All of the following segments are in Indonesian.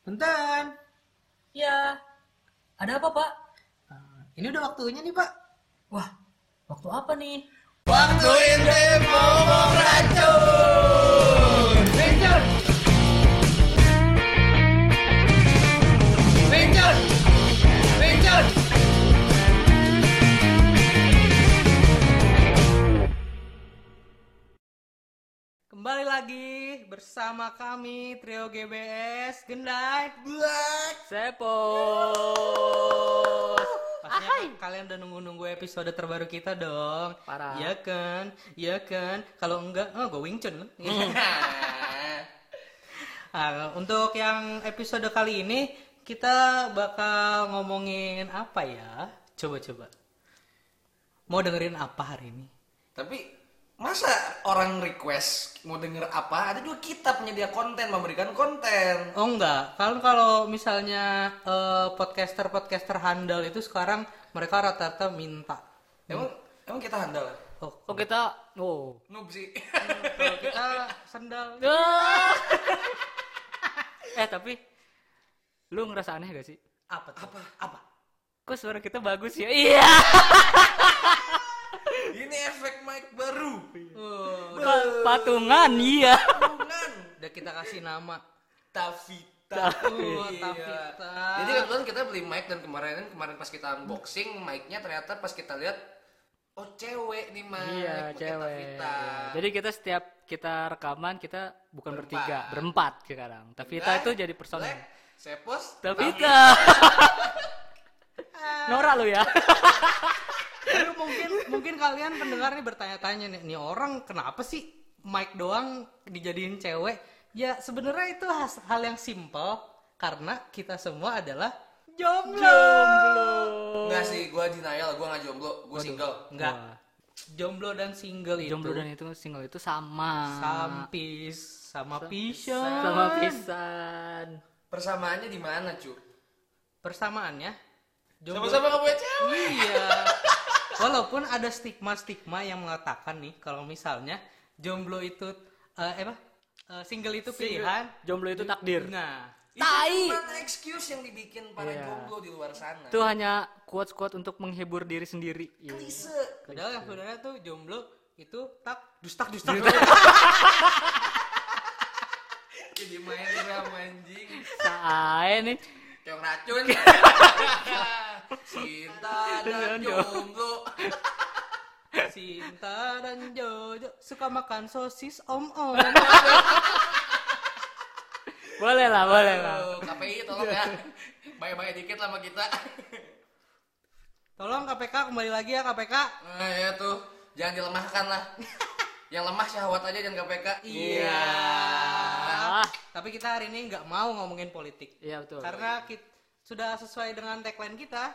Punten. Ya, ada apa pak? Ah, ini udah waktunya nih pak. Wah, waktu apa nih? Waktu ini ngomong racun. Kembali lagi bersama kami trio GBS Gendai Black Sepos. Pastinya kalian udah nunggu-nunggu episode terbaru kita dong. Parah. Iya kan? Iya kan? Kalau enggak, oh gue Wing Chun. Nah, untuk yang episode kali ini kita bakal ngomongin apa ya? Coba-coba. Mau dengerin apa hari ini? Tapi masa orang request mau denger apa? Ada juga kita penyedia konten memberikan konten. Oh enggak, kalau kalau misalnya eh, podcaster-podcaster handal itu sekarang mereka rata-rata minta. Emang emang kita handal? Oh, Oh kita, oh. Noob sih. kalau kita sendal. Eh tapi, lu ngerasa aneh gak sih? Apa tuh? Apa? Apa? Kok suara kita bagus ya? Iya. Ini efek mic baru. Oh, Pa- Patungan, iya. Bukan. udah kita kasih nama. Tavita. Oh, Iya. Tavita. Jadi kebetulan kita beli mic dan kemarin kemarin pas kita unboxing mic-nya ternyata pas kita lihat oh cewek nih mic. Iya, pakai cewek. Tavita. Jadi kita setiap kita rekaman kita bukan Berempat. bertiga, berempat sekarang. Tavita itu jadi personil. Black, Sepos, Tavita. Nora lu ya. Tapi mungkin mungkin kalian pendengar nih bertanya-tanya nih, nih orang kenapa sih mic doang dijadiin cewek? Ya sebenarnya itu has- hal yang simple karena kita semua adalah jomblo. Enggak sih, gua denial, gua nggak jomblo, gua single. Enggak. Jomblo dan single itu Jomblo dan itu single itu sama. sampis sama pisau. Sama pisan. Persamaannya di mana, cu? Persamaannya jomblo Sama-sama nggak punya cewek. Iya. Walaupun ada stigma-stigma yang mengatakan nih kalau misalnya jomblo itu eh apa? Eh, single itu pilihan. Jomblo itu takdir. Nah, Itu Tai. cuma excuse yang dibikin para Iya. jomblo di luar sana. Itu hanya quotes-quotes untuk menghibur diri sendiri. Iya. Klise. padahal yang sebenarnya tuh jomblo itu tak dustak dustak. Jadi main drama anjing. Sae nih. Keong racun. Cinta dan jomblo. Sinta dan Jojo suka makan sosis om-om. Boleh lah, boleh lah. KPI tolong ya. Bayar-bayar dikit lah sama kita. Tolong KPK kembali lagi ya KPK. Nah ya tuh, jangan dilemahkan lah. Yang lemah syahwat aja jangan KPK. Iya. Ah, Tapi kita hari ini nggak mau ngomongin politik. iya betul. Karena kita sudah sesuai dengan tagline kita,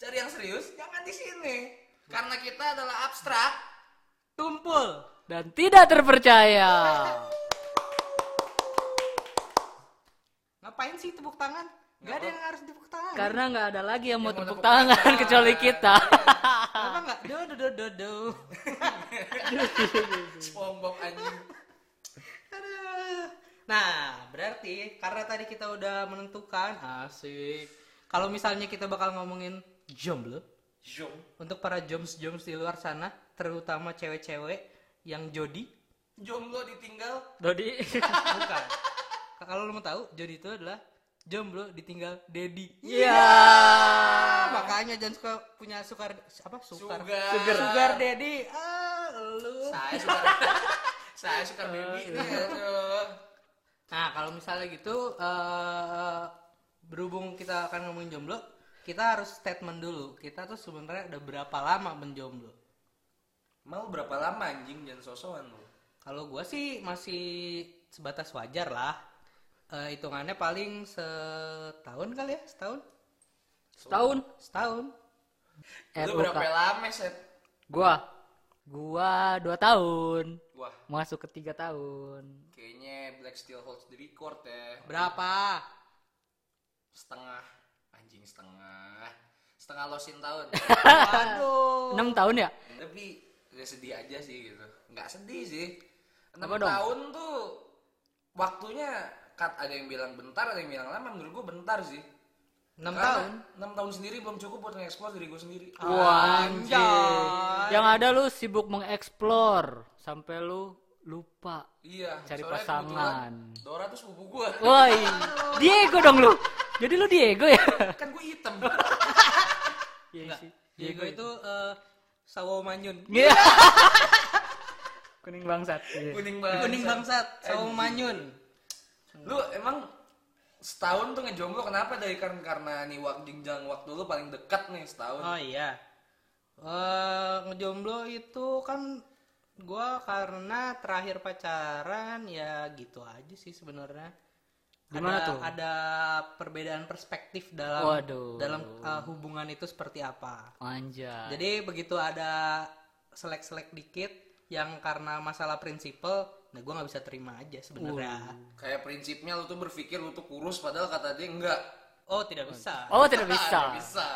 Cari yang serius, jangan di sini. Karena kita adalah abstrak. tumpul. Dan tidak terpercaya. Ngapain sih tepuk tangan? Gak ada yang harus tepuk tangan. Karena nggak ada lagi yang mau Yang mau tepuk tepuk tangan tangan. kecuali kita. Kenapa nggak? Do do do do do. SpongeBob anjing. Nah, berarti karena tadi kita udah menentukan asik. Kalau misalnya kita bakal ngomongin jomblo Zoom. untuk para joms-joms di luar sana, terutama cewek-cewek yang jodi, Jomblo ditinggal. Dodi. bukan. Kalau lo mau tahu, jodi itu adalah jomblo ditinggal dedi. Iya. Makanya jangan suka punya sukar apa sukar Sugar. sugar, sugar daddy. Ah, lu. Saya suka saya suka baby ini aduh. Nah, kalau misalnya gitu eh berhubung kita akan ngomongin jomblo, kita harus statement dulu. Kita tuh sebenarnya udah berapa lama menjomblo? Mau berapa lama anjing jangan sosokan lu. Kalau gua sih masih sebatas wajar lah. Eh, hitungannya paling setahun kali ya, setahun? Setahun. Setahun. Lu RUK. berapa lama, Sep? Gua. Gua dua tahun. Wah, Masuk ke tiga tahun. kayaknya Black Steel holds the record ya. Berapa? Setengah anjing setengah. Setengah losin tahun. Waduh. Enam tahun ya? Tapi gak sedih aja sih gitu. Nggak sedih sih. Apa 6 dong? tahun tuh waktunya kat ada yang bilang bentar, ada yang bilang lama. Menurut gue bentar sih. 6 Karena tahun. enam tahun sendiri belum cukup buat nge-explore diri gue sendiri. Wah, Anjay. Yang ada lu sibuk mengeksplor sampai lu lupa. Iya. Cari pasangan. Dora tuh sepupu gue. Woi, Diego dong lu. Jadi lu Diego ya? kan gue hitam. Iya sih. Diego itu eh, Sawo Manyun. Iya. Kuning bangsat. Iya. Kuning banget. Kuning bangsat, Sawo. Manyun. Lu emang setahun tuh ngejomblo kenapa dari karena karena nih waktu jenjang waktu lu paling dekat nih setahun. Oh iya. Eh ngejomblo itu kan gua karena terakhir pacaran ya gitu aja sih sebenarnya. Gimana ada, tuh? Ada perbedaan perspektif dalam Waduh. dalam eh, hubungan itu seperti apa. Anjay. Jadi begitu ada selek-selek dikit yang karena masalah prinsipal, nah gua nggak bisa terima aja sebenarnya. Kayak prinsipnya lu tuh berpikir lu tuh kurus padahal kata dia enggak. Oh tidak bisa. Oh, tidak bisa. Nggak bisa.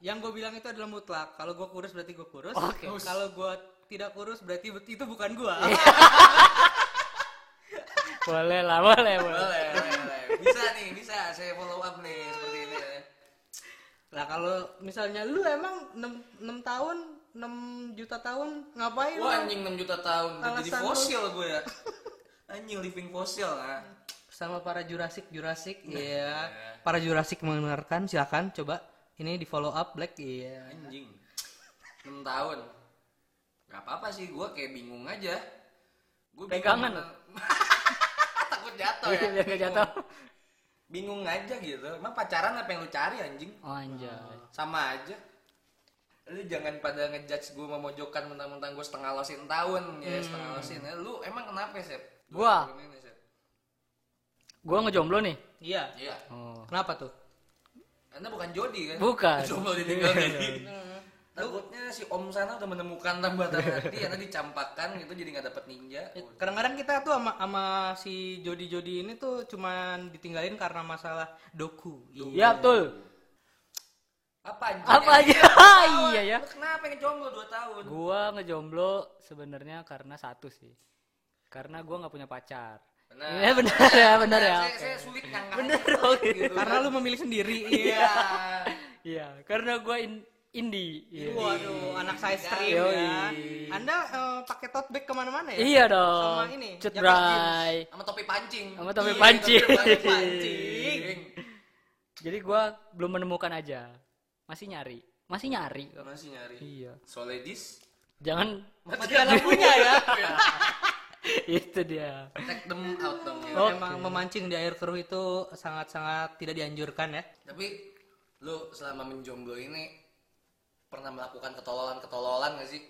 Yang gue bilang itu adalah mutlak. Kalau gue kurus berarti gue kurus. Oke. Kalau gue tidak kurus berarti itu bukan gue. Boleh lah, boleh, boleh. Boleh, boleh, boleh. Bisa nih, bisa saya follow up nih seperti ini. ya. Lah kalau misalnya lu emang 6, 6 tahun, 6 juta tahun ngapain? Wah lu? anjing 6 juta tahun udah jadi fosil gue ya. Anjing living fosil nah. Sama para Jurassic Jurassic, iya. Para Jurassic mendengarkan silakan coba ini di follow up Black, iya. Anjing. 6 tahun. Gak apa-apa sih, gue kayak bingung aja. Gue Pegangan Takut jatuh ya. Iya, biar nggak jatuh. Bingung aja gitu. Emang pacaran apa yang lu cari anjing? Oh, anjay. Sama aja. Lu jangan pada ngejudge gue memojokkan mentang-mentang gue setengah losin tahun ya setengah losin. Ya, lu emang kenapa sih? Gua. Gua ngejomblo nih. Iya. Iya. Oh. Kenapa tuh? Anda bukan Jody kan? Bukan. Jomblo ditinggal Jody. Takutnya si Om sana udah menemukan tambatan hati, Anda dicampakkan gitu jadi nggak dapet ninja. Kadang-kadang kita tuh sama, sama si Jody-Jody ini tuh cuman ditinggalin karena masalah doku. Iya. Ya, betul. Apa anjing? Apa aja? iya ya. Kenapa ngejomblo 2 tahun? Gua ngejomblo sebenarnya karena satu sih. Karena gua nggak punya pacar. Benar. Iya benar ya, benar ya. Saya, saya sulit nyangka. Bener dong. Gitu. Karena lu memilih sendiri. Iya. Iya, karena gua in, indie. Iya. Waduh, anak saya stream Yoi. ya. Anda eh, pakai tote bag ke mana-mana ya? Iya dong. Sama ini, Cut bray. Sama topi pancing. Sama topi Iya, pancing. topi pancing. Jadi gua belum menemukan aja. Masih nyari. Masih nyari. kok. Masih nyari. Iya. So ladies, Jangan Matikan lampunya ya. itu dia. take them out dong ya. Oke. Emang memancing di air keruh itu sangat-sangat tidak dianjurkan ya. Tapi lu selama menjomblo ini pernah melakukan ketololan-ketololan gak sih?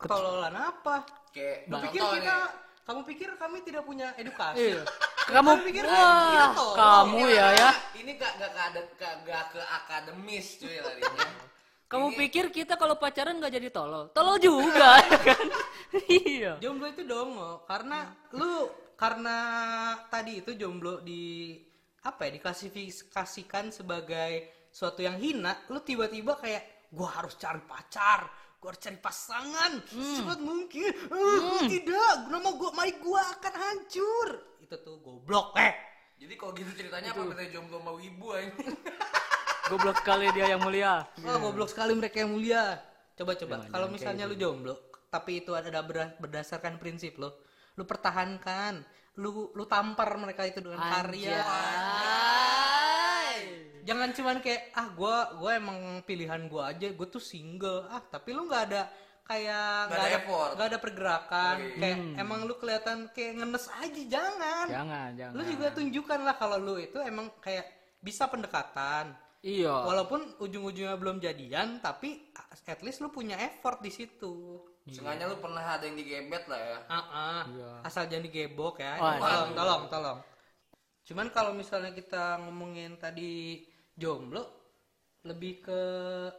Ketololan apa? Kayak Lu pikir kita, nih, kamu pikir kami tidak punya edukasi? Kamu pikir wah, kita tolol. kamu ya ya. Ini gak, gak, ke, ada- gak, gak ke akademis cuy larinya. Kamu Ini- pikir kita kalau pacaran nggak jadi tolol? Tolol juga ya kan? iya. Jomblo itu dongo karena lu karena tadi itu jomblo di apa ya diklasifikasikan sebagai suatu yang hina, lu tiba-tiba kayak gua harus cari pacar, gua harus cari pasangan secepat mungkin. Eh, Tidak, nama gua mai gua akan hancur. Itu tuh goblok eh. Jadi kalau gitu ceritanya apa bedanya jomblo sama wibu aja? Goblok sekali dia yang mulia. Oh, goblok sekali mereka yang mulia. Coba coba. Jangan- Kalau misalnya lu jomblo, tapi itu ada ber- berdasarkan prinsip lo, lu pertahankan, lu lu tampar mereka itu dengan karya. Jangan cuman kayak ah gua gua emang pilihan gua aja, gua tuh single. Ah, tapi lu nggak ada kayak Nggak ada effort. nggak ada pergerakan. Oke. Kayak emang lu kelihatan kayak ngenes aja, jangan. Jangan, jangan. Lu juga tunjukkan lah kalau lu itu emang kayak bisa pendekatan. Iya. Walaupun ujung-ujungnya belum jadian, tapi at least lu punya effort di situ. Seenggaknya lu pernah ada yang digebet lah ya. Ah, ah. Iya. asal jangan digebok ya. Wah, tolong, tolong, tolong. Cuman kalau misalnya kita ngomongin tadi jomblo, lebih ke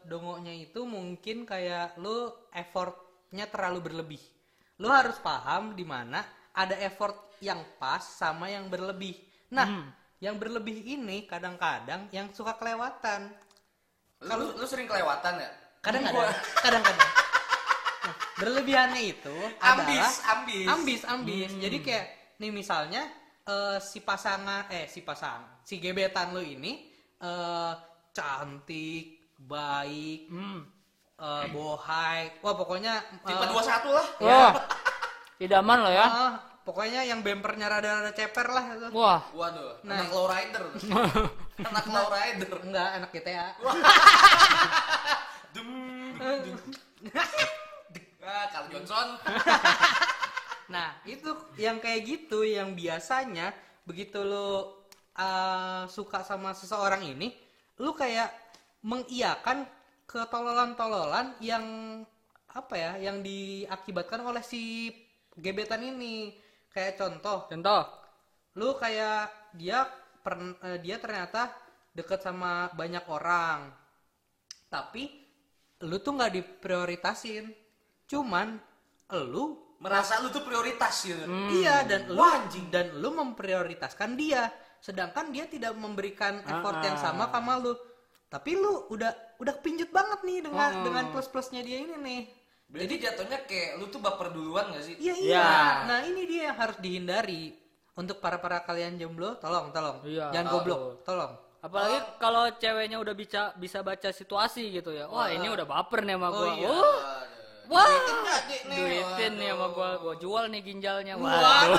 dongonya itu mungkin kayak lu effortnya terlalu berlebih. Lu harus paham di mana ada effort yang pas sama yang berlebih. Nah, yang berlebih ini kadang-kadang yang suka kelewatan. Lu, lu sering kelewatan ya? Kadang-kadang, kadang-kadang. Nah, berlebihannya itu Ambis, adalah ambis. ambis, ambis. Jadi kayak nih misalnya eh, si pasangan eh si pasang si gebetan lu ini eh cantik, baik, Hmm. eh, bohai. Wah, pokoknya eh, Tipe 21 lah. Wah. Idaman lo ya. eh, pokoknya yang bempernya rada-rada ceper lah itu. Wah. Waduh, Nah. anak lowrider. anak lowrider. Enggak, anak GTA. Dum, dum, dum. Ah, Carl Johnson. Nah, itu yang kayak gitu yang biasanya begitu lu uh, suka sama seseorang ini, lu kayak mengiyakan ketololan-tololan yang apa ya, yang diakibatkan oleh si gebetan ini. Kayak contoh, Contoh. lu kayak dia pern- eh, dia ternyata deket sama banyak orang. Tapi lu tuh nggak diprioritasin. Cuman lu Merasa lu tuh prioritas gitu. Iya dan lu Wah, anjing. dan lu memprioritaskan dia, sedangkan dia tidak memberikan effort Ah, yang ah. sama sama lu. Tapi lu udah udah pinjut banget nih dengan dengan plus plusnya dia ini nih. Berarti jatuhnya kayak lu tuh baper duluan gak sih? Iya Iya. iya. Nah ini dia yang harus dihindari. Untuk para para kalian jomblo, tolong tolong, Iya. jangan Oh. goblok, tolong. Apalagi kalau ceweknya udah bisa bisa baca situasi gitu ya. Wah, ini udah baper nih sama Oh, gua. iya. Oh. Wah. Duitin nih? Duitin nih sama gua. Gua jual nih ginjalnya. Waduh.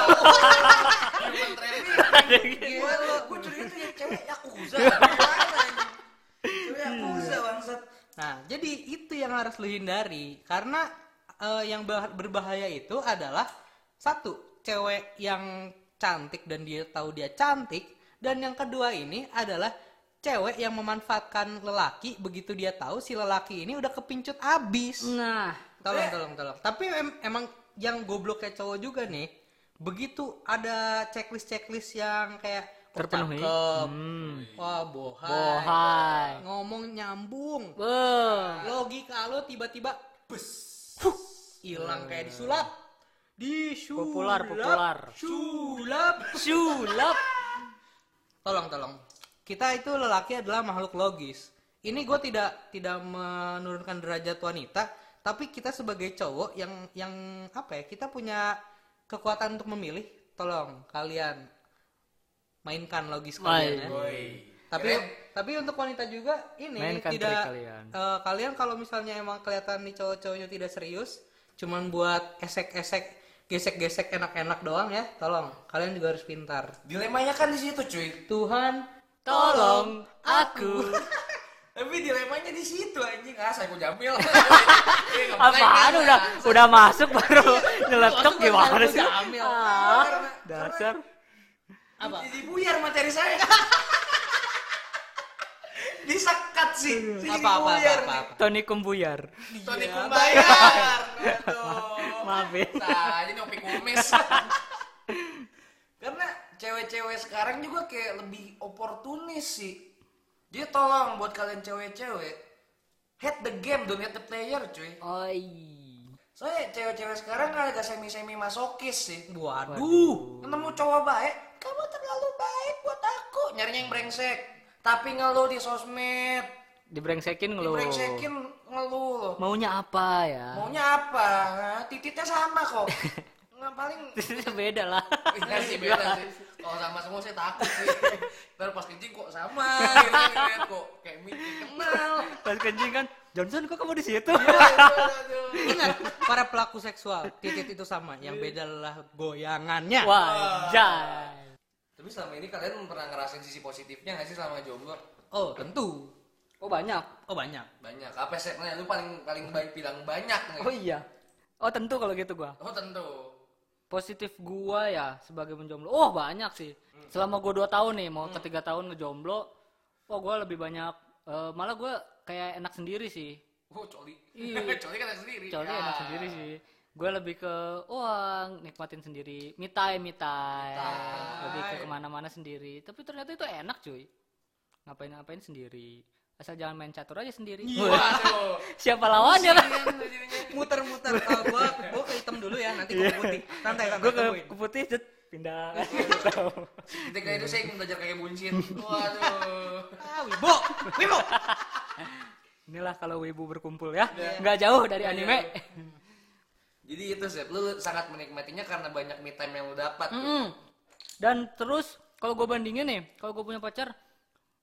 Human trafficking. Gitu. Gua curiga tuh ya cewek yakuza. Cewek yakuza bangsat. Nah, jadi itu yang harus lu hindari karena eh, yang bah- berbahaya itu adalah satu, cewek yang cantik dan dia tahu dia cantik dan yang kedua ini adalah cewek yang memanfaatkan lelaki begitu dia tahu si lelaki ini udah kepincut abis. Nah, Tolong, tolong, tolong. Tapi em- emang yang goblok kayak cowok juga nih, begitu ada checklist-checklist yang kayak oh, Terpenuhi. cakep, hmm. wah bohai, Bohai. ngomong nyambung, Wah. logika lo tiba-tiba bes hilang kayak disulap disulap Popular, popular. sulap Sulap. tolong tolong kita itu lelaki adalah makhluk logis ini gue tidak tidak menurunkan derajat wanita tapi kita sebagai cowok yang yang apa ya kita punya kekuatan untuk memilih tolong kalian mainkan logis kalian ya tapi Kirain tapi untuk wanita juga ini Mainkan tidak kalian. eh, kalian kalau misalnya emang kelihatan nih cowok-cowoknya tidak serius cuman buat esek-esek gesek-gesek enak-enak doang ya tolong kalian juga harus pintar Dilemanya kan di situ, cuy. Tuhan Tolong aku. Tapi dilemanya di situ anjing. Ah, saya mau jamil. Eh, ngapain Apaan kan? udah udah masuk baru nyeletuk Masuk gimana sih? jamil. Ah, Karena- dasar. apa Jadi buyar materi saya. Disekat sih. Apa apa apa. Tony Kumbuyar. Tony Iya. Kumbayar. Maaf ya. Nah, ini opi kumis. Karena cewek-cewek sekarang juga kayak lebih oportunis sih. Jadi tolong buat kalian cewek-cewek, head the game, don't hate the player, cuy. Oi. Soalnya cewek-cewek sekarang agak semi-semi masokis sih. waduh Nemu cowok baik, kamu terlalu baik buat aku. Nyarinya yang brengsek. Tapi ngeluh di sosmed. Dibrengsekin lu. Dibrengsekin ngeluh loh. Maunya apa ya? Maunya apa? Hah? Tititnya sama kok. Nggak paling beda lah. Iya sih beda sih. Kalau sama semua saya takut sih. Ntar pas kencing kok sama gitu kok kayak mikir kenal. Pas kencing kan, Johnson kok kamu di situ? Aduh. ingat para pelaku seksual titit itu sama yang beda adalah goyangannya Wajah. Tapi selama ini kalian pernah ngerasain sisi positifnya nggak sih selama jomblo? oh tentu Oh banyak. oh banyak Banyak. Apa sih? Nah, lu paling paling baik bilang banyak nih. Oh iya. Oh tentu kalau gitu gua. Oh tentu. Positif gua ya sebagai penjomblo. Oh banyak sih. Selama gua 2 tahun nih mau ke tiga tahun ngejomblo, oh gua lebih banyak eh, malah gua kayak enak sendiri sih. Oh coli. Iya. coli kan enak sendiri. Coba Ya. enak sendiri sih. Gue lebih ke wah nikmatin sendiri, me time, me time. time. Lebih ke ke mana-mana sendiri. Tapi ternyata itu enak cuy. Ngapain-ngapain sendiri. Asal jangan main catur aja sendiri. Waduh. Siapa lawannya jadinya. muter-muter kalau gua ke putih santai santai Gue ke, ke putih jet pindah. Ketika itu saya ingin belajar kayak buncit. Waduh. ah wibo wibo Inilah kalau wibu berkumpul ya. Iya. Nggak jauh dari Iya, anime. iya. Jadi itu sih, lu sangat menikmatinya karena banyak me time yang lu dapat. tuh. Mm-mm. dan terus kalau gue bandingin nih kalau gue punya pacar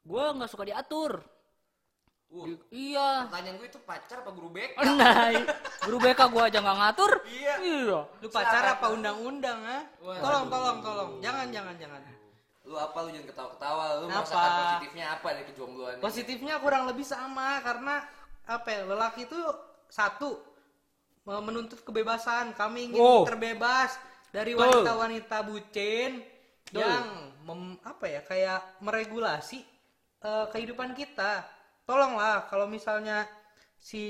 gue nggak suka diatur Uh, iya pertanyaan gue itu pacar apa guru BK? nah guru BK gue aja nggak ngatur Iya. iya Lu pacar apa undang-undang ah? Wah, Tolong, tolong, tolong. Jangan, jangan, jangan. Lu apa lu jangan ketawa-ketawa, lu Apa? merasakan positifnya apa dari kejombloan ini? Positifnya kurang lebih sama karena apa ya? Lelaki itu satu me- menuntut kebebasan. Kami ingin Oh. terbebas dari wanita-wanita bucin yang mem- apa ya? Kayak meregulasi eh, kehidupan kita. Tolonglah kalau misalnya si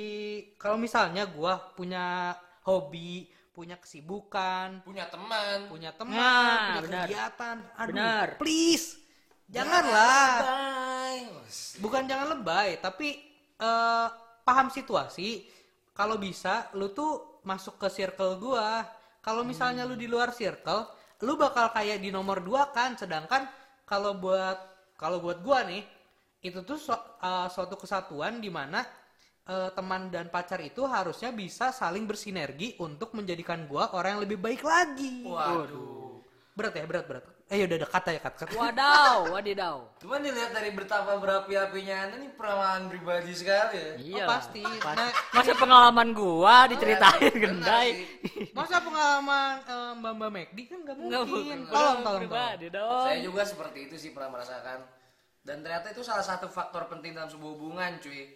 kalau misalnya gua punya hobi, punya kesibukan, Punya teman. punya teman, Nah, punya benar. kegiatan. Aduh, Benar. please. Janganlah. Bukan jangan lebay, tapi eh, paham situasi. Kalau bisa lu tuh masuk ke circle gua. Kalau misalnya lu di luar circle, lu bakal kayak di nomor dua kan. Sedangkan kalau buat kalau buat gua nih, itu tuh su- eh, suatu kesatuan di mana eh, teman dan pacar itu harusnya bisa saling bersinergi untuk menjadikan gua orang yang lebih baik lagi. Waduh. Berat ya, berat, berat. Eh udah udah kata ya kata. kata. wadaw wadidaw Cuman dilihat dari betapa berapi-apinya Anda nih pengalaman pribadi sekali ya. iya Oh, pasti. Nah, masa pengalaman gua diceritain Benar gendai. Masa pengalaman eh, Mbak Mbak McD kan nggak Nggak mungkin. mungkin. Tolong, tolong, tolong. pribadi dong Saya juga seperti itu sih pernah merasakan. Dan ternyata itu salah satu faktor penting dalam sebuah hubungan, cuy.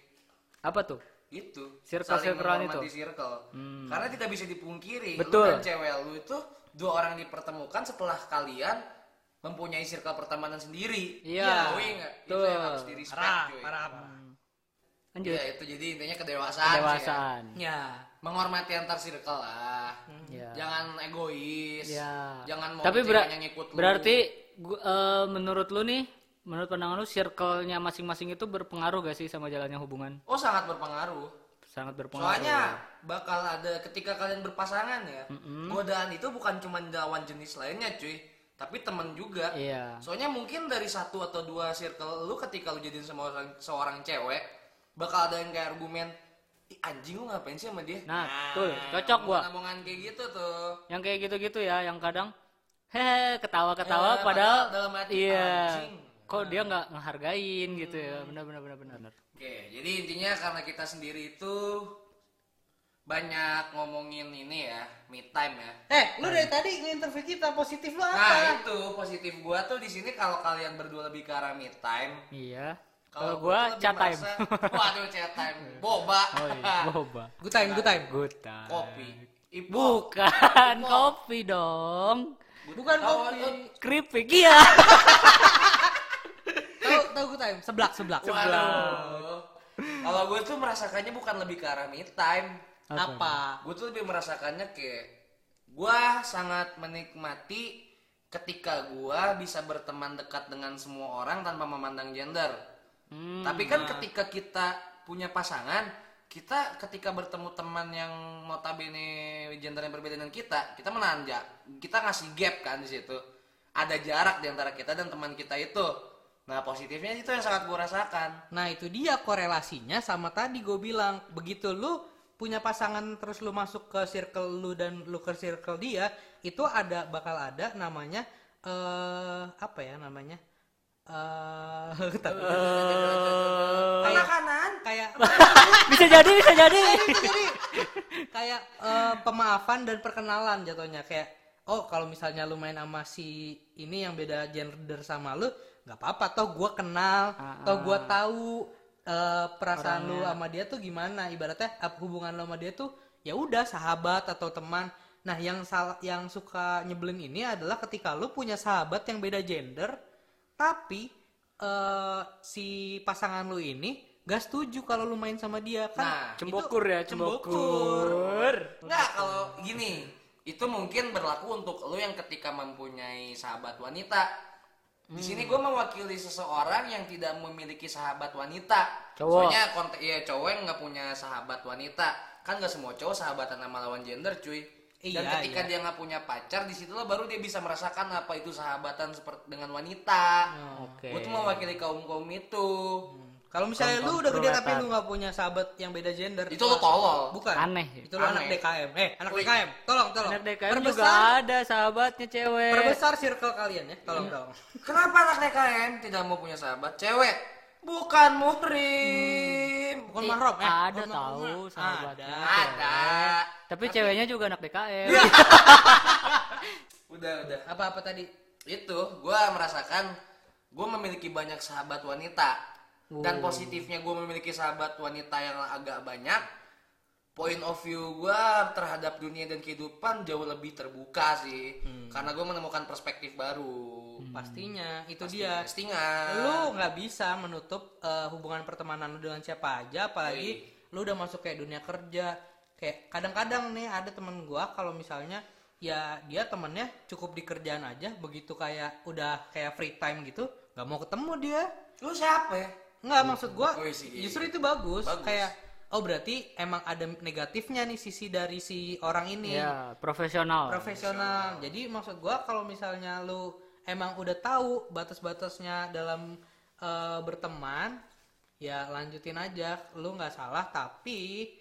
apa tuh Itu. Saling menghormati itu. circle. Karena tidak bisa dipungkiri, Betul. lu dan cewek lu itu dua orang dipertemukan setelah kalian mempunyai circle pertemanan sendiri. Iya. Yoi nggak? Itu Betul. yang harus di respect, Parah, cuy. parah, parah. lanjut Ya, itu jadi intinya kedewasaan. sih ya. kedewasaan Ya. Menghormati antar circle lah. ya Jangan egois. ya Jangan mau tapi ber- ngikut lu. berarti gua, eh, menurut lu nih menurut pandangan lu circle-nya masing-masing itu berpengaruh gak sih sama jalannya hubungan Oh, sangat berpengaruh. sangat berpengaruh Soalnya bakal ada ketika kalian berpasangan ya, godaan itu bukan cuma lawan jenis lainnya cuy, tapi temen juga. iya Soalnya mungkin dari satu atau dua circle lu ketika lu jadiin sama orang seorang cewek, bakal ada yang kayak argumen, anjing lu ngapain sih sama dia? Nah, tuh, cocok gua. Omongan kayak gitu tuh. yang kayak gitu-gitu ya yang kadang hehe ketawa-ketawa Ya, padahal padahal dalam hati, iya anjing. Kok dia nggak ngehargain gitu ya benar benar benar benar Oke, jadi intinya karena kita sendiri itu banyak ngomongin ini ya, me time ya. Eh, lu dari tadi nge-interview kita positif lu apa? Nah itu positif gua tuh di sini kalau kalian berdua lebih ke arah me time. iya kalau gua gua chat time merasa- Waduh chat time. Boba. oh iya boba Good time, good time. good time Kopi. Ipok. bukan kopi dong Bukan kopi. keripik iya Tahu good time. Seblak, seblak. Waduh. Kalau gue tuh merasakannya bukan lebih ke arah me time. Apa? Gue tuh lebih merasakannya kayak gue sangat menikmati ketika gue bisa berteman dekat dengan semua orang tanpa memandang gender. Hmm, Tapi kan ketika kita punya pasangan, kita ketika bertemu teman yang notabene gender yang berbeda dengan kita, kita menanjak, kita ngasih gap kan di situ. Ada jarak di antara kita dan teman kita itu. Nah positifnya itu yang sangat gue rasakan. Nah, itu dia korelasinya sama tadi gue bilang. Begitu lu punya pasangan terus lu masuk ke circle lu dan lu ke circle dia, itu ada bakal ada namanya eh apa ya namanya? Eh kayak Makanan. kayak bisa jadi bisa jadi jadi kayak eh, pemaafan dan perkenalan jatuhnya kayak oh kalau misalnya lu main sama si ini yang beda gender sama lu nggak apa-apa toh gua kenal Ah, toh gua tahu eh, perasaan lu sama dia tuh gimana. Ibaratnya hubungan lu sama dia tuh ya udah sahabat atau teman. Nah yang sal yang suka nyebelin ini adalah ketika lu punya sahabat yang beda gender tapi eh, si pasangan lu ini gak setuju kalau lu main sama dia. Kan Nah, cembokur ya cembokur. Enggak, kalau gini, itu mungkin berlaku untuk lo yang ketika mempunyai sahabat wanita. Di sini gue mewakili seseorang yang tidak memiliki sahabat wanita. Cowok. Soalnya kontek ya cowok yang nggak punya sahabat wanita. Kan nggak semua cowok sahabatan sama lawan gender, cuy. Dan Iya, ketika iya. dia nggak punya pacar, di situ baru dia bisa merasakan apa itu sahabatan seperti dengan wanita. oke Gue tuh mewakili kaum kaum itu. Kalau misalnya lu udah gede tapi lu nggak punya sahabat yang beda gender. Itu lu tolol. Bukan. Aneh. Itu lu anak. DKM. Eh, anak Wih. DKM. Tolong, tolong. Anak DKM juga Perbesar, ada sahabatnya cewek. perbesar circle kalian ya. Tolong Iya. dong. Kenapa anak DKM tidak mau punya sahabat cewek? Bukan muhrim. Bukan mahram eh. ada tahu sahabatnya. Ada. Ada. Tapi ceweknya juga anak DKM. Udah, udah. Apa-apa tadi? Itu gua merasakan gua memiliki banyak sahabat wanita. Dan positifnya gua memiliki sahabat wanita yang agak banyak. Point of view gua terhadap dunia dan kehidupan jauh lebih terbuka sih. Karena gua menemukan perspektif baru. Pastinya itu dia. Pastinya. Lu nggak bisa menutup eh, hubungan pertemanan lu dengan siapa aja apalagi lu udah masuk kayak dunia kerja. Kayak kadang-kadang nih ada temen gua kalau misalnya ya dia temennya cukup di kerjaan aja begitu kayak udah kayak free time gitu nggak mau ketemu dia Lu siapa ya? Nggak maksud gua Oh, sih. justru itu bagus. Bagus. Kayak oh berarti emang ada negatifnya nih sisi dari si orang ini. ya, profesional. Profesional. Jadi maksud gua kalau misalnya lu emang udah tahu batas-batasnya dalam eh, berteman, ya lanjutin aja. Lu nggak salah tapi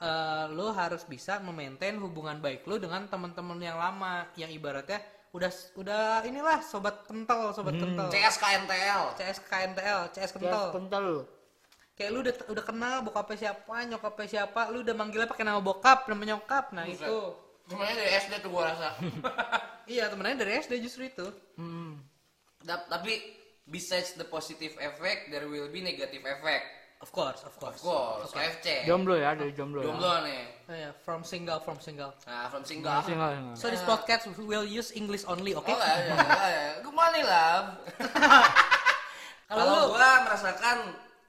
eh, lu harus bisa memaintain hubungan baik lu dengan teman-teman yang lama yang ibaratnya udah udah inilah sobat kental, sobat kental. CSKNTL. CS KNTL, CS Ya, kental. kental. Kayak lu udah udah kenal bokapnya siapa, nyokapnya siapa, lu udah manggilnya pakai nama bokap, nama nyokap. Nah, Buset. itu. Sebenarnya dari SD tuh gua rasa. Iya, temennya dari SD justru itu. Hmm. Da- tapi besides the positive effect, there will be negative effect. Of course, of Of course. course, KFC. Jomblo ya, dari jomblo. Jomblo nih. Oh, yeah, from single, from single. Nah, from Ya. single. Masih nggak- nggak. So this podcast will use English only, oke? Oh, ya, ya, ya, ya. Good morning, love. Kalau gua merasakan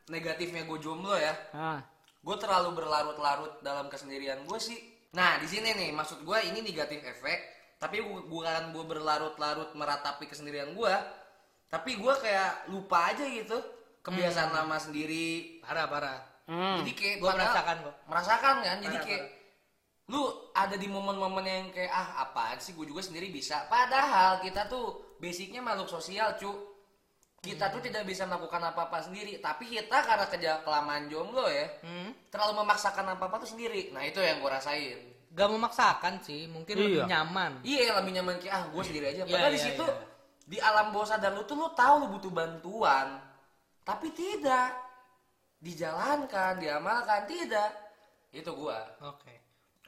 negatifnya gue jomblo ya, Ah, gue terlalu berlarut-larut dalam kesendirian gue sih. Nah, di sini nih, maksud gue ini negatif efek, tapi bu- bukan gue berlarut-larut meratapi kesendirian gue, tapi gue kayak lupa aja gitu kebiasaan lama sendiri. Parah, parah. hmm. Jadi kayak Gua padahal- merasakan kok. Merasakan kan? Jadi Parah, kayak lu ada di momen-momen yang kayak ah apaan sih gue juga sendiri bisa. Padahal kita tuh basicnya makhluk sosial, cu. Kita tuh tidak bisa melakukan apa-apa sendiri, tapi kita karena kerja kelamaan jomblo ya, Hmm? terlalu memaksakan apa-apa tuh sendiri. Nah, itu yang gue rasain. Gak memaksakan sih, mungkin lebih Iya. nyaman. Iya, lebih nyaman kayak ah gue sendiri aja. Iya, Padahal di iya, situ iya. di alam bawah sadar lu tuh lu tahu lu butuh bantuan, tapi tidak dijalankan, diamalkan tidak. Itu gua. Oke.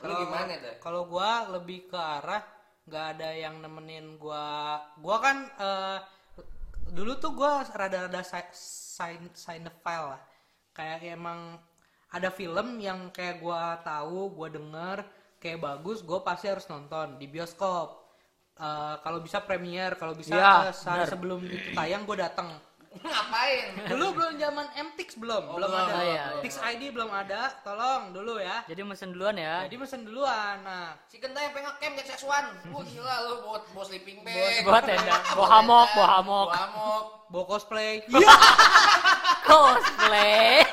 Lu gimana, dah? Kalau gua lebih ke arah nggak ada yang nemenin gua. Gua kan eh, dulu tuh gua rada-rada si- sign cinephile lah. Kayak emang ada film yang kayak gua tahu, gua denger kayak bagus, gua pasti harus nonton di bioskop. Eh, kalau bisa premier, kalau bisa eh, sehari sebelum itu tayang gua datang. Ngapain? Dulu belum zaman MTX belum, Oh, belum belum, ada. iya, iya. Tix ID belum ada, tolong dulu ya. Jadi mesen duluan ya. Jadi mesen duluan. Nah, Si Genta yang pengen camp Jack One. Wah gila lu buat bawa sleeping bag. Bawa tenda, bawa hamok, bawa hamok. Bawa hamok. bawa cosplay. Cosplay.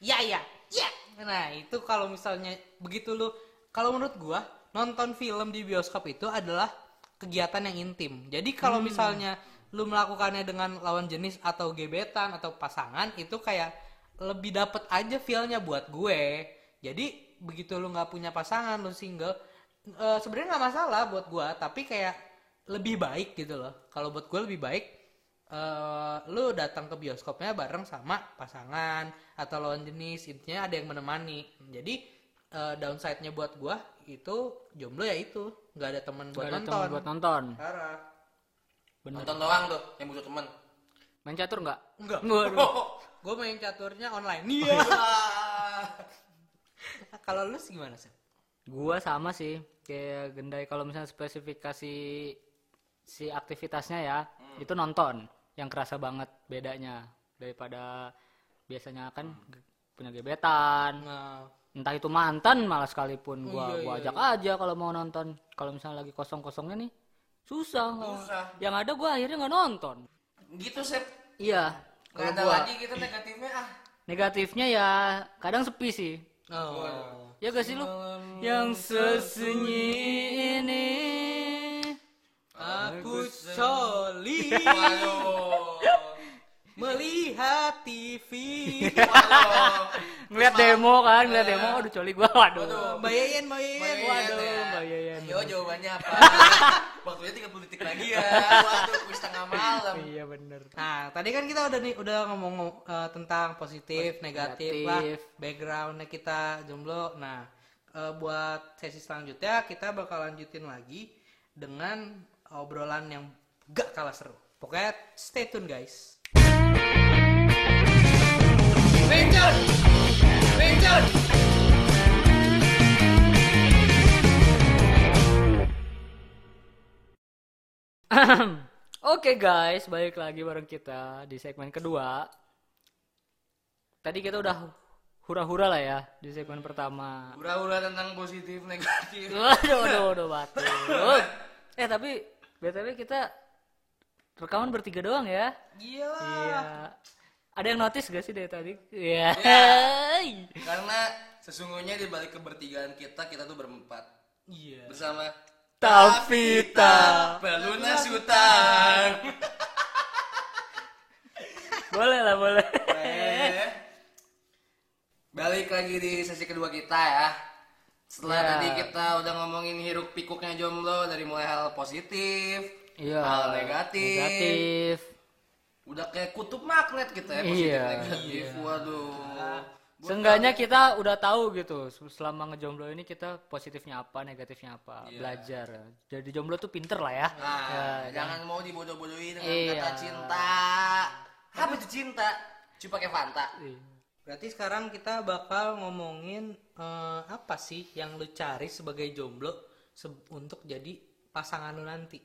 Iya iya. Iya. Nah, itu kalau misalnya begitu lu kalau menurut gua nonton film di bioskop itu adalah kegiatan yang intim. Jadi kalau misalnya lu melakukannya dengan lawan jenis atau gebetan atau pasangan itu kayak lebih dapet aja feel-nya buat gue. Jadi begitu lu nggak punya pasangan, lu single, eh, sebenarnya nggak masalah buat gua, tapi kayak lebih baik gitu loh. Kalau buat gue lebih baik eh lu datang ke bioskopnya bareng sama pasangan atau lawan jenis intinya ada yang menemani jadi eh, downside-nya buat gua itu jomblo ya itu nggak ada teman buat Gak ada nonton buat nonton. parah Bener. Nonton doang tuh yang butuh temen. Main catur nggak? enggak Waduh. gue main caturnya online. Iya. kalau lu sih gimana sih Gua sama sih kayak gendai. Kalau misalnya spesifikasi si aktivitasnya ya itu nonton. Yang kerasa banget bedanya. Daripada biasanya kan ge- punya gebetan. Nah. Entah itu mantan malah sekalipun gua iya, gua iya, ajak aja kalau mau nonton. Kalau misalnya lagi kosong kosongnya nih susah Susah. yang ada gua akhirnya nggak nonton Gitu sih. iya Gak ada gua lagi gitu negatifnya ah. negatifnya ya kadang sepi sih oh ya gak sih lu yang sesunyi ini aku Waduh. melihat TV. Waduh. ngeliat demo kan ngeliat demo aduh coli gua waduh. Mbak Yeyen, Mbak Yeyen. Waduh. Mbak Yeyen. Ayo jawabannya apa? Waktunya 30 detik lagi ya. Waduh, kuis tengah malam. iya bener Nah, tadi kan kita udah nih udah ngomong eh, tentang positif, negatif, lah, Negatif. backgroundnya kita jomblo. Nah, eh, buat sesi selanjutnya kita bakal lanjutin lagi dengan obrolan yang gak kalah seru. Pokoknya stay tune guys. Benjol! Benjol! Oke guys, balik lagi bareng kita di segmen kedua. Tadi kita udah hura-hura lah ya di segmen pertama. Hura-hura tentang positif negatif. Waduh, waduh, waduh, batu. Eh tapi btw kita rekaman bertiga doang ya. Gila. Iya. Ada yang notice gak sih dari tadi? Iya. Karena sesungguhnya di balik kebertigaan kita, kita tuh berempat. Iya. Bersama Tavita. pelunas utang. boleh lah, boleh. Eh, Balik lagi di sesi kedua kita ya. Setelah Ya. tadi kita udah ngomongin hiruk pikuknya jomblo dari mulai hal positif, Iya. hal negatif, Negatif. udah kayak kutub magnet kita ya positif Iya. negatif. Waduh. Seenggaknya kita udah tahu gitu selama ngejomblo ini kita positifnya apa, negatifnya apa, Iya. belajar. Jadi jomblo tuh pinter lah ya. Nah, jangan mau dibodoh-bodohi dengan Iya. kata cinta. Apa itu cinta? Cuma pakai Fanta. Berarti sekarang kita bakal ngomongin eh, apa sih yang lu cari sebagai jomblo se- untuk jadi pasangan lu nanti.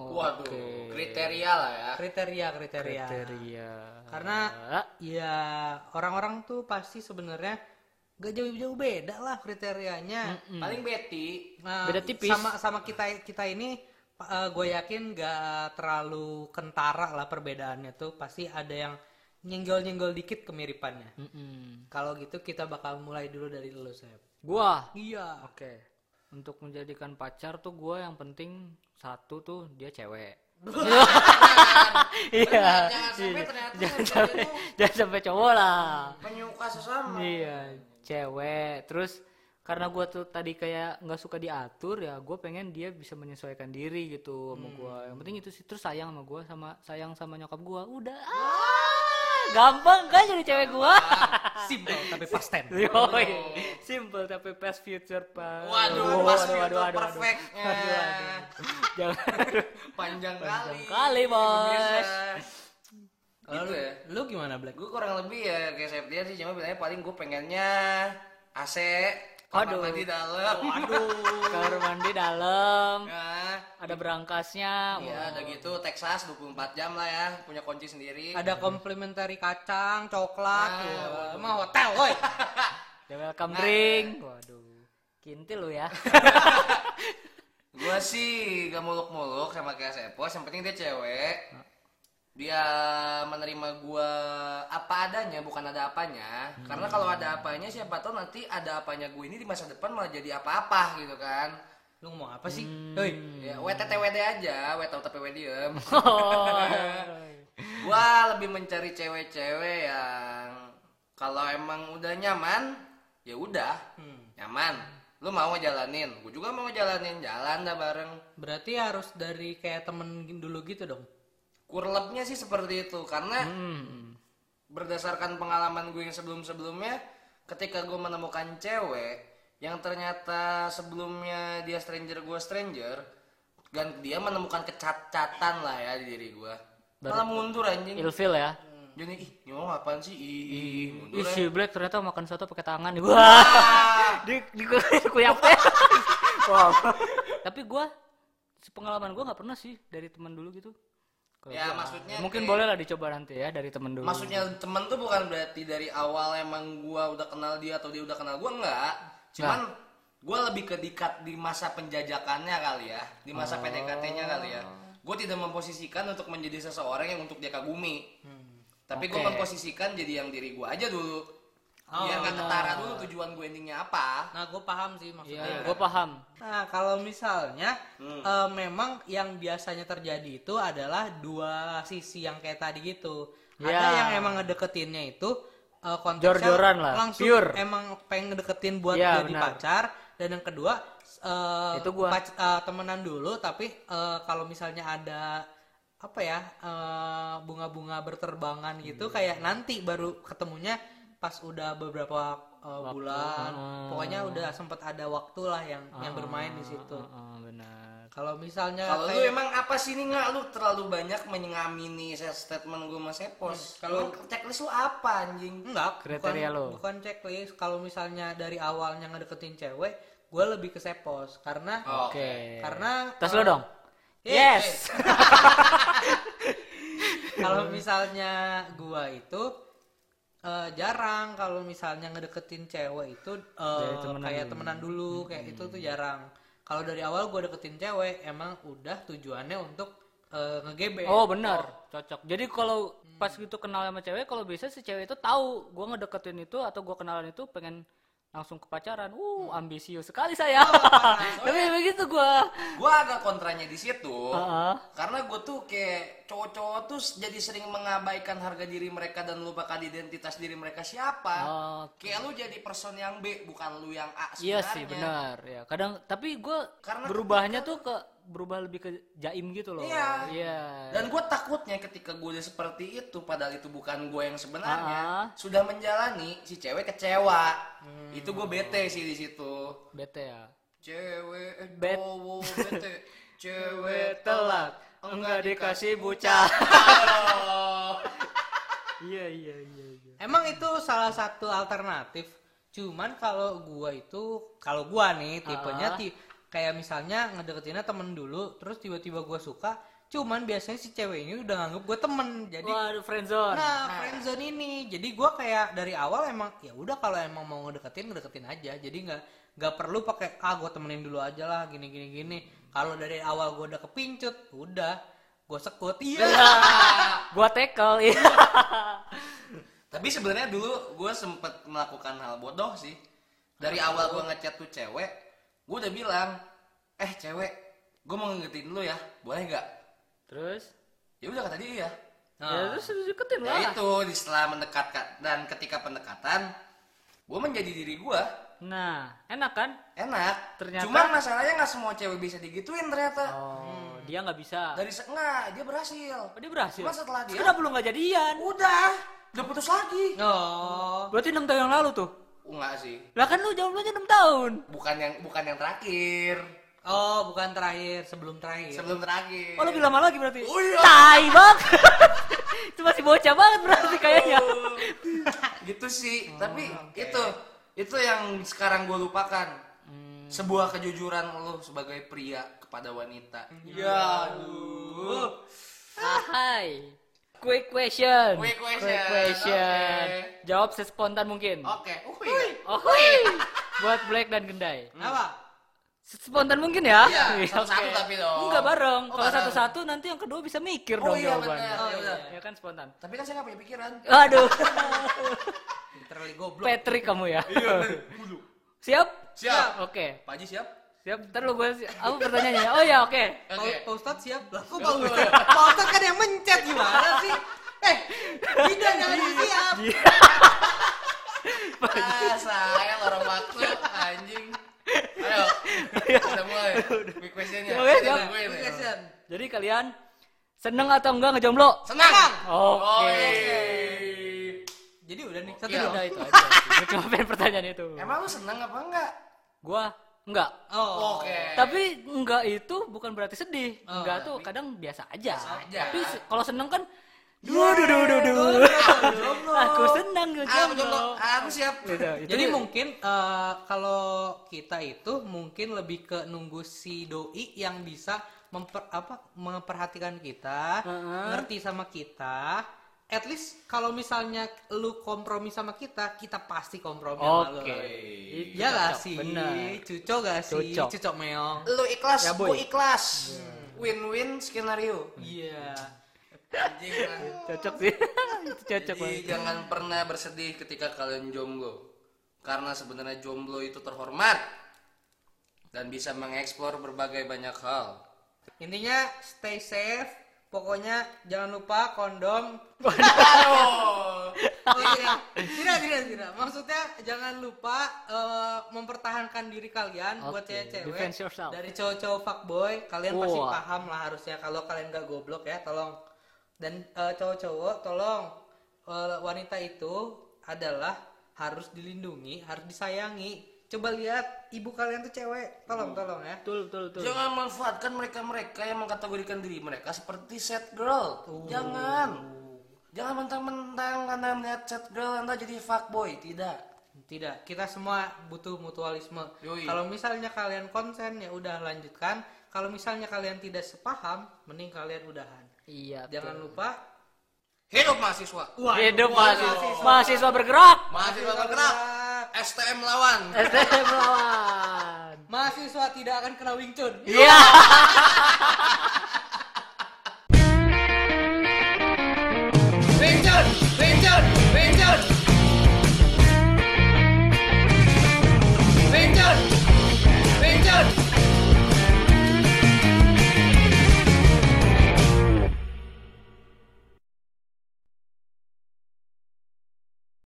Waduh, Oke. kriteria lah ya. Kriteria kriteria. Kriteria. Karena ya orang-orang tuh pasti sebenarnya gak jauh-jauh beda lah kriterianya. Paling Betty. Nah, Beda tipis. Sama sama kita kita ini gue yakin gak terlalu kentara lah perbedaannya tuh. Pasti ada yang nyenggol-nyenggol dikit kemiripannya. Mm-mm. Kalau gitu kita bakal mulai dulu dari lu, Sep. Gua. Iya. Oke. Untuk menjadikan pacar tuh gua yang penting satu tuh dia cewek. Iya. Jangan sampai ternyata Jangan sampai itu jangan sampai cowok lah. penyuka sesama. Iya, cewek. Terus karena gua tuh tadi kayak nggak suka diatur ya, gue pengen dia bisa menyesuaikan diri gitu sama gua. Yang penting itu sih terus sayang sama gua, sama sayang sama nyokap gua. Udah. Ah, gampang kan jadi cewek gua. Simple tapi past tense. Yoi. Simple tapi past future pak. Waduh, pas itu perfectnya. Jangan Panjang kali. kali, bos. Kalau Gitu lu, ya. lu gimana, Black? Gue kurang lebih ya kayak Septian sih, cuma bilangnya paling gue pengennya AC, kamar Aduh. mandi dalam. Waduh. Kamar mandi dalam. Ada berangkasnya. Iya, ada gitu Texas 24 jam lah ya, punya kunci sendiri. Ada komplementari kacang, coklat, Nah, ya. waduh. emang hotel, woi. Ada welcome drink. Waduh. Kintil lu ya. Gua sih gak muluk-muluk sama kayak Sepos, yang penting dia cewek. Dia menerima gua apa adanya, bukan ada apanya. Karena kalau ada apanya siapa tahu nanti ada apanya gue ini di masa depan malah jadi apa-apa gitu kan. Lu ngomong apa sih? Hei. Ya, WTTWD aja, tapi diem. Oh. gua lebih mencari cewek-cewek yang kalau emang udah nyaman, ya udah Hmm. nyaman. Lu mau ngejalanin, gue juga mau ngejalanin, jalan dah bareng. Berarti harus dari kayak temen dulu gitu dong. Kurlepnya sih seperti itu karena Hmm. berdasarkan pengalaman gue yang sebelum-sebelumnya, ketika gue menemukan cewek yang ternyata sebelumnya dia stranger gue stranger, dan dia menemukan kecacatan lah ya di diri gue, malah mundur anjing. Ilfil ya. Jadi ih, ini orang apaan sih? Ih, ih, Ih, mundur si ya. Black ternyata makan soto pakai tangan. Wah. di di kuyap teh. Wow. Tapi gua sepengalaman gua nggak pernah sih dari teman dulu gitu. Ya, gua- maksudnya mungkin kayak- boleh lah dicoba nanti ya dari temen dulu. Maksudnya temen tuh bukan berarti dari awal emang gua udah kenal dia atau dia udah kenal gua enggak. Cuman gua lebih ke dikat di masa penjajakannya kali ya, di masa PDKT-nya kali ya. Gue tidak memposisikan untuk menjadi seseorang yang untuk dia kagumi. Tapi gue Oke. memposisikan jadi yang diri gua aja dulu. Oh, biar nggak ketara dulu tujuan gue endingnya apa Nah, gue paham sih maksudnya. Iya, gue paham. Nah, kalau misalnya eh, memang yang biasanya terjadi itu adalah dua sisi yang kayak tadi gitu. Ada Ya. yang emang ngedeketinnya itu eh, konteksnya Jor-joran lah, langsung pure. emang pengen ngedeketin buat Ya, jadi benar. pacar dan yang kedua eh, Itu gua. pac- eh, temenan dulu tapi eh, kalau misalnya ada apa ya eh, bunga-bunga berterbangan gitu Hmm. kayak nanti baru ketemunya pas udah beberapa eh, bulan Ah. pokoknya udah sempet ada waktu lah yang yang bermain di situ Oh, benar. Kalau misalnya kalau lu kayak- emang apa sih ini nggak lu terlalu banyak mengamini statement gue mas Epos kalau checklist lu apa anjing enggak Kriteria bukan, lo. bukan checklist kalau misalnya dari awalnya ngedeketin cewek gue lebih ke sepos karena Oke. karena Tas lo dong. Yes. Yes. kalau misalnya gua itu eh, jarang kalau misalnya ngedeketin cewek itu Dari temenan kayak dulu. temenan dulu kayak itu tuh jarang kalau dari awal gua deketin cewek emang udah tujuannya untuk eh, ngegebe Oh benar, cocok. Jadi kalau pas gitu kenal sama cewek, kalau bisa si cewek itu tahu gua ngedeketin itu atau gua kenalan itu pengen langsung ke pacaran. Uh, ambisius sekali saya. Tapi begitu gua. gue agak kontranya di situ Heeh. karena gue tuh kayak cowok-cowok tuh jadi sering mengabaikan harga diri mereka dan lupakan identitas diri mereka siapa Oke. kayak lu jadi person yang B bukan lu yang A Iya sebenarnya sih benar ya. Kadang tapi gua Karena berubahnya tuh ke berubah lebih ke jaim gitu loh. Iya. Iya. Dan gue takutnya ketika gue udah seperti itu, padahal itu bukan gue yang sebenarnya, Ah. sudah menjalani si cewek kecewa. Itu gue bete sih di situ. bete ya. Cewek eh, Bet- cowok bete, cewek telat, enggak dikasih. Aduh. Iya iya iya iya. Emang itu salah satu alternatif. Cuman kalau gua itu kalau gua nih tipenya Ah. ti- kayak misalnya ngedeketinnya temen dulu, terus tiba-tiba gua suka, cuman biasanya si cewek ini udah nganggep gua temen. Jadi Waduh friendzone. nah, friendzone ini. Jadi gua kayak dari awal emang ya udah kalau emang mau ngedeketin ngedeketin aja. Jadi nggak nggak perlu pakai ah gua temenin dulu aja lah gini gini gini. Kalau dari awal gua udah kepincut, udah gua sekut. Iya. Gua tackle iya. Tapi sebenarnya dulu gue sempet melakukan hal bodoh sih. Dari awal gue ngechat tuh cewek, gue udah bilang, eh cewek, gue mau ngedeketin lu ya, boleh nggak? Terus Ya udah kata dia iya. ya terus deketin Ya lah. itu di setelah mendekatkan dan ketika pendekatan, gue menjadi diri gue Nah, enak kan? enak. Ternyata- Cuman masalahnya nggak semua cewek bisa digituin ternyata. Oh, dia nggak bisa. Dari enggak, dia berhasil. Oh, dia berhasil. Cuma setelah dia- Kenapa lu nggak jadian? Udah, udah putus lagi. Oh. Berarti enam tahun yang lalu tuh. Enggak sih, Lah kan lu jomblonya 6 tahun. bukan yang bukan yang terakhir. Oh, bukan terakhir, sebelum terakhir. Sebelum terakhir. Oh, lebih lama lagi berarti. Oh iya. Tai bang. Itu masih bocah banget berarti kayaknya. gitu sih tapi itu itu yang sekarang gue lupakan sebuah kejujuran lo sebagai pria kepada wanita ya aduh Hai. Quick question. Quick question, question. oke. Jawab sespontan mungkin. oke Uhuy. Oh, hui. Buat Black dan Gendai. Apa? Spontan mungkin ya? Iya, Oke. satu-satu tapi dong. Enggak bareng. Oh, Kalau satu-satu nanti yang kedua bisa mikir Oh dong iya, jawabannya. benar. Ya udah. Ya kan spontan. tapi kan saya nggak punya pikiran Aduh, Literally goblok. Patrick kamu ya. Iya, Siap? siap Oke. Pak Haji siap Siap. Ntar lu gue apa pertanyaannya? Oh ya, oke. Pak oke Pak Ustadz siap? Lah kok Pak Ustadz? Pak Ustadz kan yang mencet gimana sih? Eh, tidak jangan siap. ah saya lorong waktu anjing ayo kita mulai quick questionnya Oke, Kita siap. tungguin ya. Question. Jadi kalian seneng atau enggak ngejomblo? senang Oke. Oi. Jadi udah nih, satu Iya. dong. Udah itu aja. Gue cuma pengen pertanyaan itu. emang lu seneng apa enggak Gua enggak. Oh. oke Tapi enggak itu bukan berarti sedih. Oh, enggak tuh kadang biasa aja. aja. Tapi kalau seneng kan duh duh duh duh duh. Aku senang ngejomblo. jomblo aku siap Gitu, itu Jadi dia. mungkin eh, kalau kita itu mungkin lebih ke nunggu si doi yang bisa memper, apa memperhatikan kita, Heeh. ngerti sama kita. At least kalau misalnya lu kompromi sama kita, kita pasti kompromi sama lu. Oke. Itu Ya gak cocok, sih? Benar. Cucok gak sih? Cucok. Cucok meong. lu ikhlas Ya, boy. ikhlas win-win skenario Iya. Anjing lah. cocok sih itu cocok Jadi banget jangan pernah bersedih ketika kalian jomblo. Karena sebenarnya jomblo itu terhormat dan bisa mengeksplor berbagai banyak hal. Intinya stay safe. Pokoknya jangan lupa kondom. Aduh. tidak, tidak, tidak, tidak. Maksudnya jangan lupa eh, mempertahankan diri kalian buat Oke, cewek-cewek dari cowok-cowok fuckboy. Kalian pasti Wah. paham lah harusnya kalau kalian gak goblok ya, tolong. Dan eh, cowok-cowok, tolong eh, wanita itu adalah harus dilindungi, harus disayangi. Coba lihat ibu kalian tuh cewek, tolong, tolong ya. betul betul betul Jangan manfaatkan mereka-mereka yang mengkategorikan diri mereka seperti set girl. Jangan. Jangan mentang-mentang karena melihat set girl anda jadi fuckboy. Tidak. Tidak, kita semua butuh mutualisme. Kalau misalnya kalian konsen ya udah lanjutkan. Kalau misalnya kalian tidak sepaham, mending kalian udahan. iya Jangan betul. lupa Hidup mahasiswa. hidup mahasiswa mahasiswa bergerak Mahasiswa bergerak. STM lawan. STM melawan Mahasiswa tidak akan kena Wing Chun. iya